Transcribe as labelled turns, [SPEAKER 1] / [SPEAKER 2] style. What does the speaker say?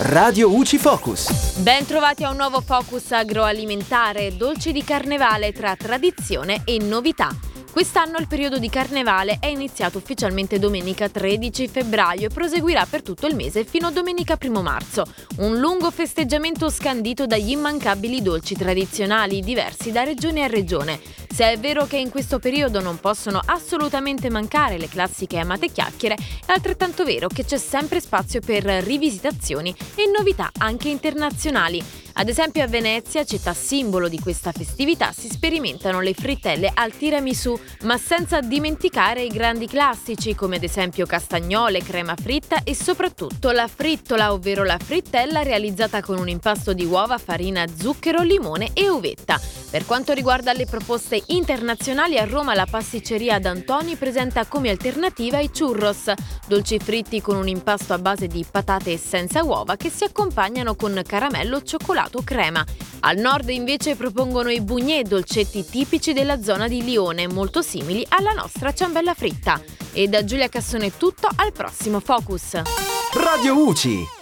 [SPEAKER 1] Radio UCI Focus.
[SPEAKER 2] Ben trovati a un nuovo focus agroalimentare, dolci di carnevale tra tradizione e novità. Quest'anno il periodo di carnevale è iniziato ufficialmente domenica 13 febbraio e proseguirà per tutto il mese fino a domenica 1 marzo. Un lungo festeggiamento scandito dagli immancabili dolci tradizionali diversi da regione a regione. Se è vero che in questo periodo non possono assolutamente mancare le classiche amate chiacchiere, è altrettanto vero che c'è sempre spazio per rivisitazioni e novità anche internazionali. Ad esempio a Venezia, città simbolo di questa festività, si sperimentano le frittelle al tiramisù, ma senza dimenticare i grandi classici come ad esempio castagnole, crema fritta e soprattutto la frittola, ovvero la frittella realizzata con un impasto di uova, farina, zucchero, limone e uvetta. Per quanto riguarda le proposte internazionali, a Roma la pasticceria D'Antoni presenta come alternativa i churros, dolci fritti con un impasto a base di patate senza uova che si accompagnano con caramello, cioccolato cioccolato crema. Al nord invece propongono i bugnè, dolcetti tipici della zona di Lione, molto simili alla nostra ciambella fritta. E da Giulia Cassone è tutto, al prossimo Focus.
[SPEAKER 1] Radio UCI.